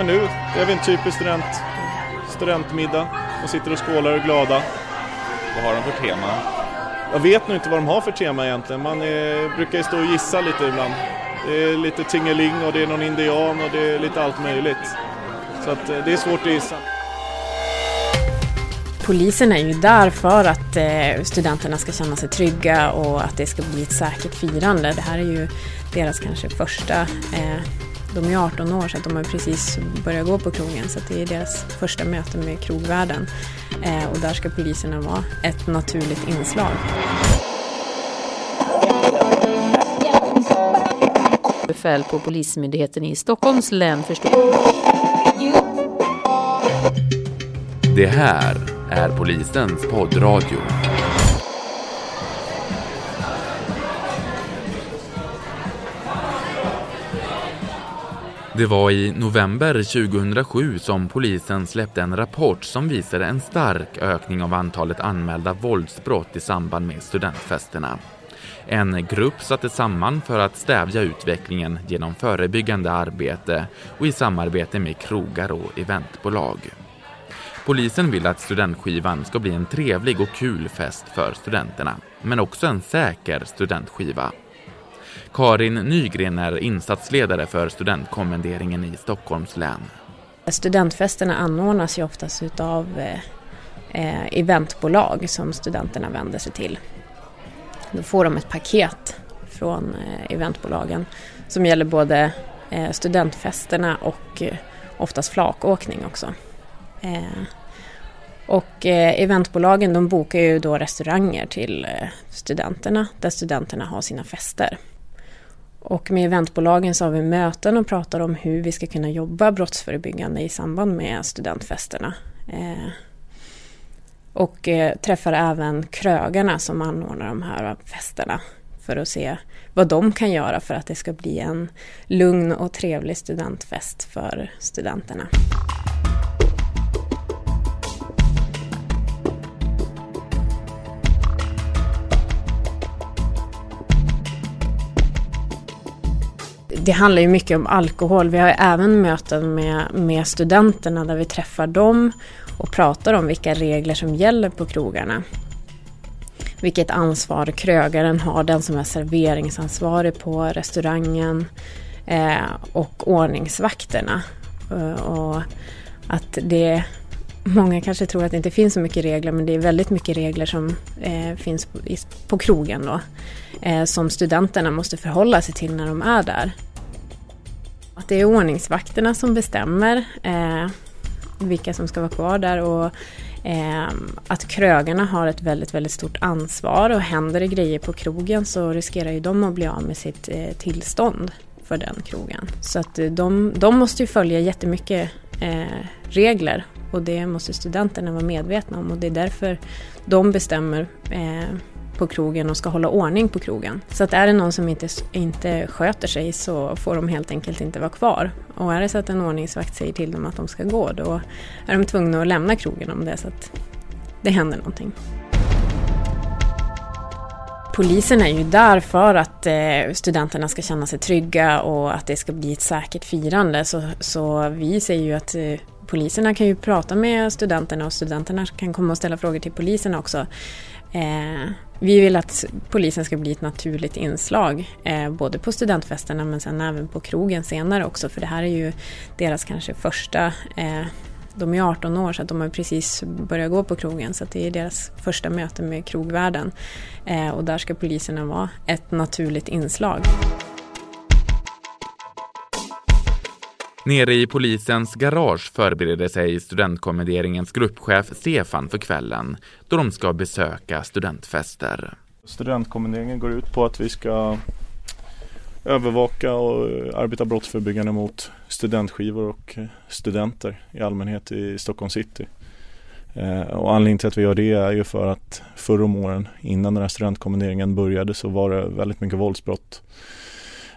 Men nu är vi en typisk student, studentmiddag. De sitter och skålar och är glada. Vad har de för tema? Jag vet nog inte vad de har för tema egentligen. Man är, brukar ju stå och gissa lite ibland. Det är lite tingeling och det är någon indian och det är lite allt möjligt. Så att eh, det är svårt att gissa. Polisen är ju där för att eh, studenterna ska känna sig trygga och att det ska bli ett säkert firande. Det här är ju deras kanske första eh, de är 18 år så de har precis börjat gå på krogen så det är deras första möte med krogvärlden. och där ska poliserna vara ett naturligt inslag. Befäl på Polismyndigheten i Stockholms län förstår. Det här är polisens poddradio. Det var i november 2007 som polisen släppte en rapport som visade en stark ökning av antalet anmälda våldsbrott i samband med studentfesterna. En grupp sattes samman för att stävja utvecklingen genom förebyggande arbete och i samarbete med krogar och eventbolag. Polisen vill att studentskivan ska bli en trevlig och kul fest för studenterna, men också en säker studentskiva. Karin Nygren är insatsledare för studentkommenderingen i Stockholms län. Studentfesterna anordnas ju oftast av eh, eh, eventbolag som studenterna vänder sig till. Då får de ett paket från eh, eventbolagen som gäller både eh, studentfesterna och eh, oftast flakåkning också. Eh, och eh, eventbolagen de bokar ju då restauranger till eh, studenterna där studenterna har sina fester. Och med eventbolagen så har vi möten och pratar om hur vi ska kunna jobba brottsförebyggande i samband med studentfesterna. Eh, och eh, träffar även krögarna som anordnar de här festerna för att se vad de kan göra för att det ska bli en lugn och trevlig studentfest för studenterna. Det handlar ju mycket om alkohol. Vi har även möten med, med studenterna där vi träffar dem och pratar om vilka regler som gäller på krogarna. Vilket ansvar krögaren har, den som är serveringsansvarig på restaurangen eh, och ordningsvakterna. Eh, och att det Många kanske tror att det inte finns så mycket regler men det är väldigt mycket regler som eh, finns på, på krogen då. Eh, som studenterna måste förhålla sig till när de är där. Att det är ordningsvakterna som bestämmer eh, vilka som ska vara kvar där och eh, att krögarna har ett väldigt, väldigt stort ansvar och händer det grejer på krogen så riskerar ju de att bli av med sitt eh, tillstånd för den krogen. Så att eh, de, de måste ju följa jättemycket eh, regler och det måste studenterna vara medvetna om och det är därför de bestämmer eh, på krogen och ska hålla ordning på krogen. Så att är det någon som inte, inte sköter sig så får de helt enkelt inte vara kvar. Och är det så att en ordningsvakt säger till dem att de ska gå då är de tvungna att lämna krogen om det är så att det händer någonting. Polisen är ju där för att eh, studenterna ska känna sig trygga och att det ska bli ett säkert firande. Så, så vi säger ju att eh, poliserna kan ju prata med studenterna och studenterna kan komma och ställa frågor till polisen också. Eh, vi vill att polisen ska bli ett naturligt inslag, eh, både på studentfesterna men sen även på krogen senare också, för det här är ju deras kanske första eh, de är 18 år så de har precis börjat gå på krogen så det är deras första möte med krogvärlden. Eh, och där ska poliserna vara ett naturligt inslag. Nere i polisens garage förbereder sig studentkommenderingens gruppchef Stefan för kvällen då de ska besöka studentfester. Studentkommenderingen går ut på att vi ska övervaka och arbeta brottsförebyggande mot studentskivor och studenter i allmänhet i Stockholm city. Eh, och anledningen till att vi gör det är ju för att förra om åren innan den här studentkommenderingen började så var det väldigt mycket våldsbrott,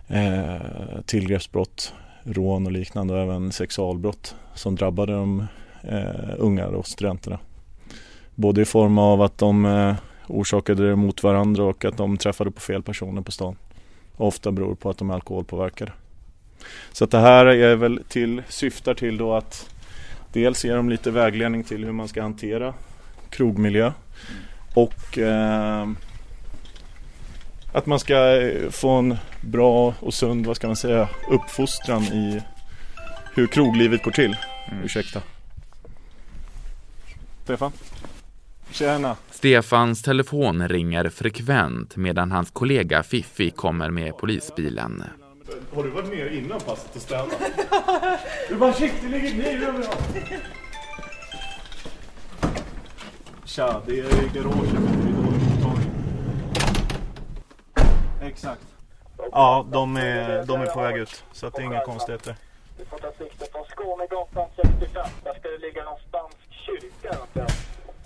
eh, tillgreppsbrott, rån och liknande och även sexualbrott som drabbade de eh, unga och studenterna. Både i form av att de eh, orsakade det mot varandra och att de träffade på fel personer på stan. Ofta beror på att de är alkoholpåverkade. Så att det här är väl till, syftar till då att dels ge dem lite vägledning till hur man ska hantera krogmiljö och eh, att man ska eh, få en bra och sund, vad ska man säga, uppfostran i hur kroglivet går till. Mm. Ursäkta. Stefan? Tjena! Stefans telefon ringer frekvent medan hans kollega Fiffi kommer med polisbilen. Har du varit med innan passet och städat? du bara shit, det ligger kniv överallt! Tja, det är garaget Exakt. Ja, de är, de är på väg ut. Så att det är inga konstigheter. Du får ta sikte på Skånegatan 65. Där ska det ligga någon spansk kyrka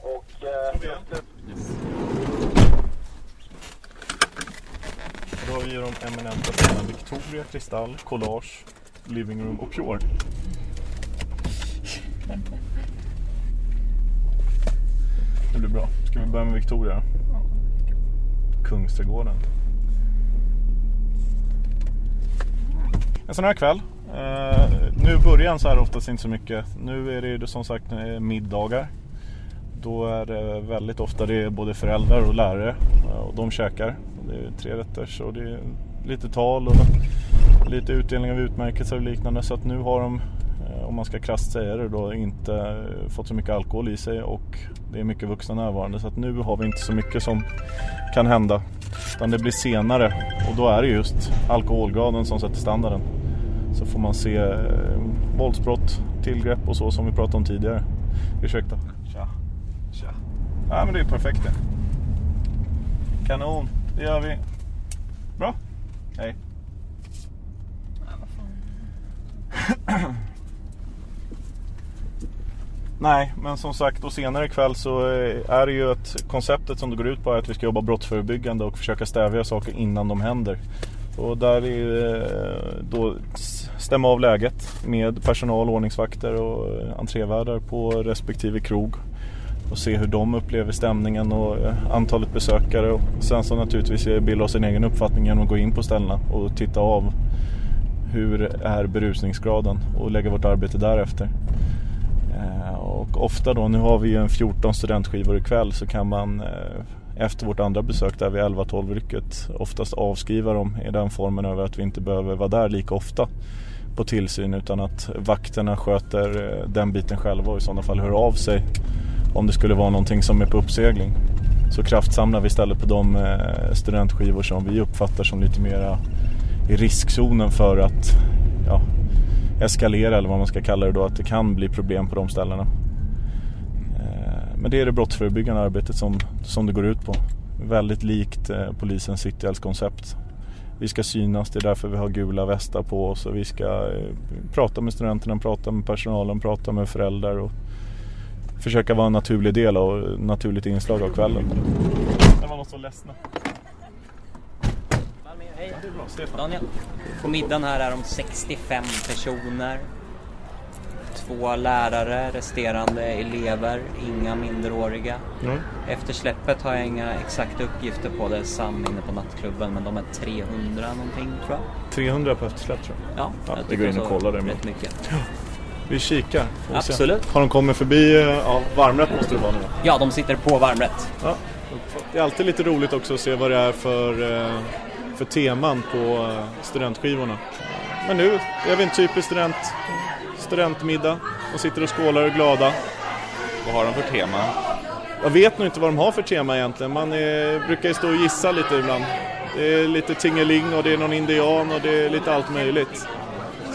Och... Eh, Då har vi de eminenta bilarna Victoria, Kristall, Collage, Living Room och Pure. Det blir bra. Ska vi börja med Victoria? Kungsträdgården. En sån här kväll. Eh, nu i början så är det oftast inte så mycket. Nu är det ju som sagt eh, middagar. Då är det väldigt ofta det är både föräldrar och lärare eh, och de käkar. Det är tre rätter och det är lite tal och lite utdelning av utmärkelser och liknande. Så att nu har de, eh, om man ska krasst säga det då, inte fått så mycket alkohol i sig och det är mycket vuxna närvarande. Så att nu har vi inte så mycket som kan hända. Utan det blir senare och då är det just alkoholgraden som sätter standarden så får man se eh, våldsbrott, tillgrepp och så som vi pratade om tidigare. Ursäkta. Tja. Tja. Ja men det är perfekt det. Kanon, det gör vi. Bra. Hej. Nej, men som sagt och senare ikväll så eh, är det ju att konceptet som det går ut på är att vi ska jobba brottsförebyggande och försöka stävja saker innan de händer. Och där är eh, då stämma av läget med personal, ordningsvakter och eh, entrévärdar på respektive krog och se hur de upplever stämningen och eh, antalet besökare och sen så naturligtvis bilda oss en egen uppfattning genom att gå in på ställena och titta av hur är berusningsgraden och lägga vårt arbete därefter. Eh, och ofta då, nu har vi ju en 14 studentskivor ikväll så kan man efter vårt andra besök där vid 11-12 rycket oftast avskriva dem i den formen över att vi inte behöver vara där lika ofta på tillsyn utan att vakterna sköter eh, den biten själva och i sådana fall hör av sig om det skulle vara någonting som är på uppsegling. Så kraftsamlar vi istället på de eh, studentskivor som vi uppfattar som lite mera i riskzonen för att ja, eskalera eller vad man ska kalla det då, att det kan bli problem på de ställena. Eh, men det är det brottsförebyggande arbetet som, som det går ut på. Väldigt likt polisens polisens cityhelgskoncept. Vi ska synas, det är därför vi har gula västar på oss och vi ska eh, prata med studenterna, prata med personalen, prata med föräldrar och försöka vara en naturlig del och naturligt inslag av kvällen. Det var någon som ledsna. Hej, Daniel. På middagen här är de 65 personer två lärare, resterande elever, inga minderåriga. Mm. Efter släppet har jag inga exakta uppgifter på det, Sam inne på nattklubben, men de är 300 någonting tror jag. 300 på eftersläpp tror jag. Ja, ja vi går in och kollar det. Rätt mycket. Ja. Vi kikar. Absolut. Har de kommit förbi, eh, ja, varmrätt måste det vara nu Ja, de sitter på varmrätt. Ja. Det är alltid lite roligt också att se vad det är för, eh, för teman på eh, studentskivorna. Men nu är vi en typisk student, studentmiddag. De sitter och skålar och är glada. Vad har de för tema? Jag vet nog inte vad de har för tema egentligen. Man är, brukar ju stå och gissa lite ibland. Det är lite tingeling och det är någon indian och det är lite allt möjligt.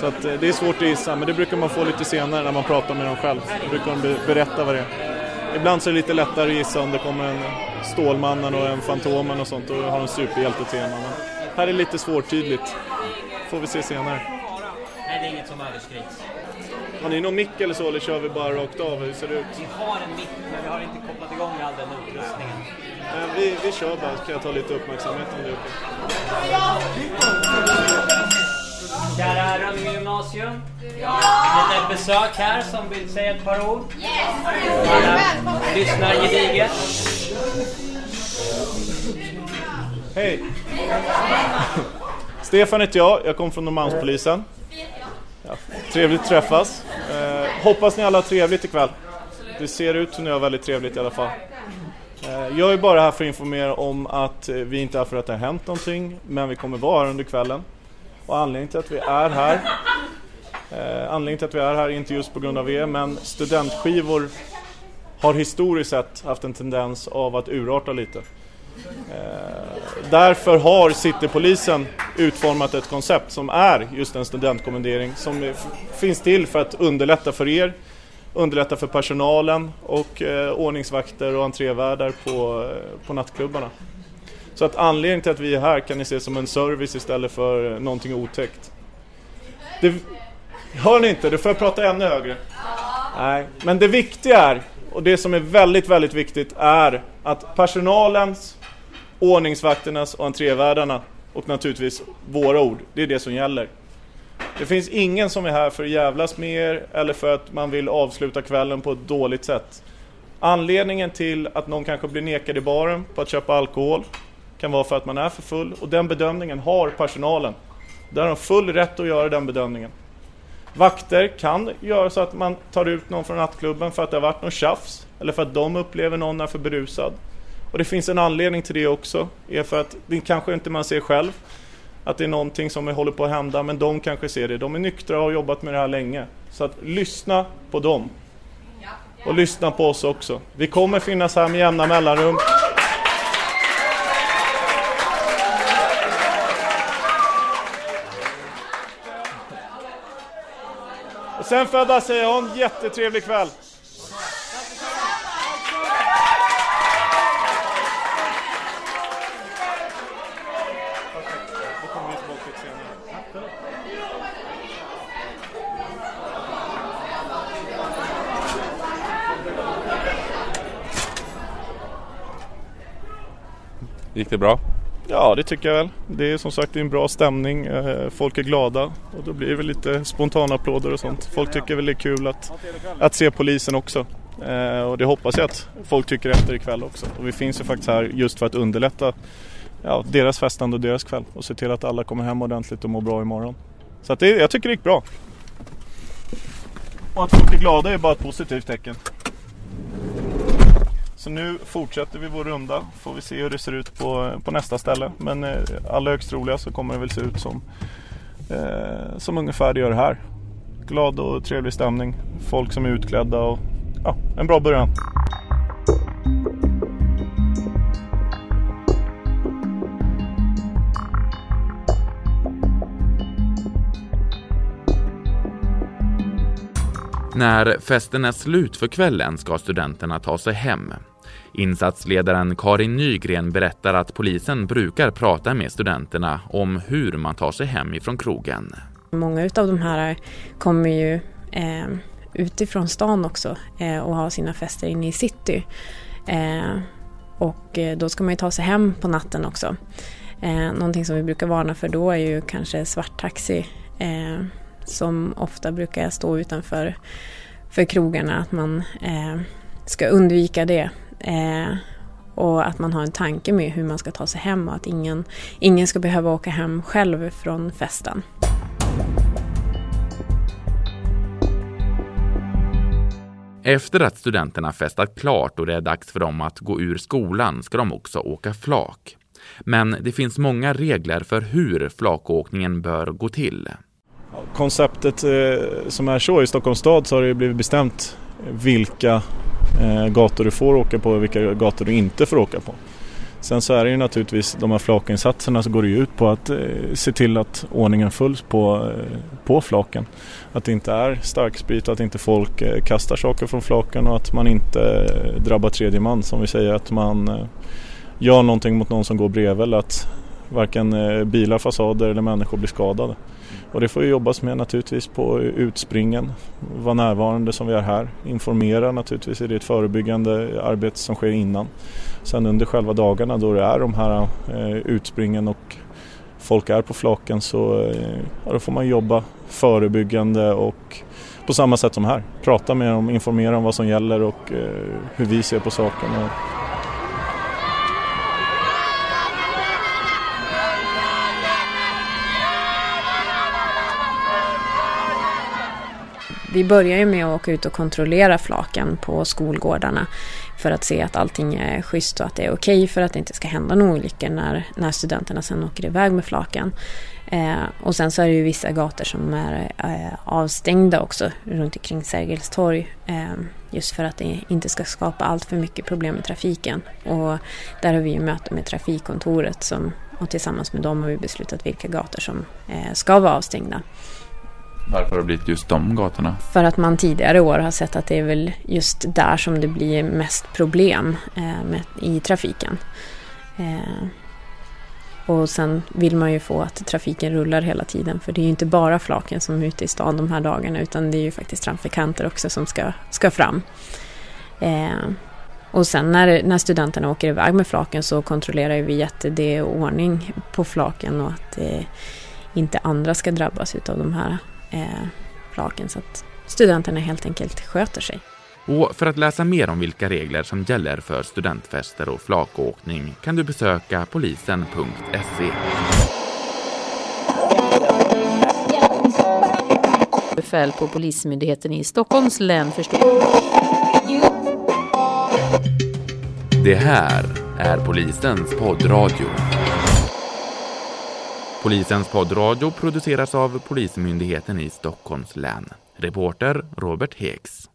Så att, eh, det är svårt att gissa, men det brukar man få lite senare när man pratar med dem själv. Då brukar de berätta vad det är. Ibland så är det lite lättare att gissa om det kommer en Stålmannen och en Fantomen och sånt och har en superhjältetema. Men här är det lite svårtydligt. Får vi se senare. Nej, det är inget som överskrids. Har ni någon mick eller så eller kör vi bara rakt av? Hur ser det ut? Vi har en mick men vi har inte kopplat igång all den utrustningen. Vi, vi kör bara så kan jag ta lite uppmärksamhet om det är Kära Rönninge gymnasium. Ja. Ett besök här som vill säga ett par ord. Yes. Lyssnar gediget. Hej! Stefan heter jag, jag kommer från Norrmalmspolisen. Trevligt att träffas. Eh, hoppas ni alla har trevligt ikväll. Det ser ut som ni har väldigt trevligt i alla fall. Eh, jag är bara här för att informera om att eh, vi inte är för att det har hänt någonting, men vi kommer vara här under kvällen. Och anledningen till att vi är här eh, Anledningen till att vi är här är inte just på grund av er, men studentskivor har historiskt sett haft en tendens av att urarta lite. Eh, därför har Citypolisen utformat ett koncept som är just en studentkommendering som finns till för att underlätta för er, underlätta för personalen och eh, ordningsvakter och entrévärdar på, eh, på nattklubbarna. Så att anledningen till att vi är här kan ni se som en service istället för någonting otäckt. Det, hör ni inte? Du får jag prata ännu högre. Nej, men det viktiga är, och det som är väldigt, väldigt viktigt är att personalens ordningsvakternas och entrévärdarna och naturligtvis våra ord. Det är det som gäller. Det finns ingen som är här för att jävlas med er eller för att man vill avsluta kvällen på ett dåligt sätt. Anledningen till att någon kanske blir nekad i baren på att köpa alkohol kan vara för att man är för full och den bedömningen har personalen. Där har de full rätt att göra den bedömningen. Vakter kan göra så att man tar ut någon från nattklubben för att det har varit någon tjafs eller för att de upplever någon är för berusad. Och det finns en anledning till det också. är för att det kanske inte man ser själv. Att det är någonting som håller på att hända. Men de kanske ser det. De är nyktra och har jobbat med det här länge. Så att lyssna på dem. Och lyssna på oss också. Vi kommer finnas här med jämna mellanrum. Och sen får jag bara säga ha en jättetrevlig kväll. Gick det bra? Ja, det tycker jag väl. Det är som sagt en bra stämning. Eh, folk är glada och då blir det väl lite spontana applåder och sånt. Folk tycker väl det är kul att, att se polisen också. Eh, och det hoppas jag att folk tycker efter ikväll också. Och vi finns ju faktiskt här just för att underlätta ja, deras festande och deras kväll och se till att alla kommer hem ordentligt och mår bra imorgon. Så att det, jag tycker det gick bra. Och att folk är glada är bara ett positivt tecken. Så nu fortsätter vi vår runda. Får vi se hur det ser ut på, på nästa ställe. Men eh, alla högst troliga så kommer det väl se ut som, eh, som ungefär det gör här. Glad och trevlig stämning. Folk som är utklädda och ja, en bra början. När festen är slut för kvällen ska studenterna ta sig hem. Insatsledaren Karin Nygren berättar att polisen brukar prata med studenterna om hur man tar sig hem ifrån krogen. Många av de här kommer ju eh, utifrån stan också eh, och har sina fester inne i city. Eh, och eh, då ska man ju ta sig hem på natten också. Eh, någonting som vi brukar varna för då är ju kanske svarttaxi eh, som ofta brukar stå utanför för krogarna. Att man eh, ska undvika det. Eh, och att man har en tanke med hur man ska ta sig hem och att ingen, ingen ska behöva åka hem själv från festen. Efter att studenterna festat klart och det är dags för dem att gå ur skolan ska de också åka flak. Men det finns många regler för hur flakåkningen bör gå till. Konceptet eh, som är så i Stockholms stad så har det blivit bestämt vilka Eh, gator du får åka på och vilka gator du inte får åka på. Sen så är det ju naturligtvis de här flakinsatserna så går det ju ut på att eh, se till att ordningen följs på, eh, på flaken. Att det inte är starksprit och att inte folk eh, kastar saker från flaken och att man inte eh, drabbar tredje man som vi säger att man eh, gör någonting mot någon som går bredvid eller att varken bilar, fasader eller människor blir skadade. Och det får ju jobbas med naturligtvis på utspringen, vara närvarande som vi är här, informera naturligtvis i det förebyggande arbete som sker innan. Sen under själva dagarna då det är de här eh, utspringen och folk är på flaken så eh, ja, då får man jobba förebyggande och på samma sätt som här. Prata med dem, informera om vad som gäller och eh, hur vi ser på saken. Vi börjar ju med att åka ut och kontrollera flaken på skolgårdarna för att se att allting är schysst och att det är okej för att det inte ska hända några olyckor när, när studenterna sen åker iväg med flaken. Eh, och sen så är det ju vissa gator som är eh, avstängda också runt omkring Sergels torg. Eh, just för att det inte ska skapa allt för mycket problem med trafiken. Och där har vi ju möte med trafikkontoret som, och tillsammans med dem har vi beslutat vilka gator som eh, ska vara avstängda. Varför har det blivit just de gatorna? För att man tidigare år har sett att det är väl just där som det blir mest problem eh, med, i trafiken. Eh, och sen vill man ju få att trafiken rullar hela tiden för det är ju inte bara flaken som är ute i stan de här dagarna utan det är ju faktiskt trafikanter också som ska, ska fram. Eh, och sen när, när studenterna åker iväg med flaken så kontrollerar vi att det är ordning på flaken och att eh, inte andra ska drabbas av de här eh, flaken så att studenterna helt enkelt sköter sig. Och för att läsa mer om vilka regler som gäller för studentfester och flakåkning kan du besöka polisen.se. Befäl på Polismyndigheten i Stockholms län förstår. Det här är polisens poddradio. Polisens poddradio produceras av Polismyndigheten i Stockholms län. Reporter Robert Hegs.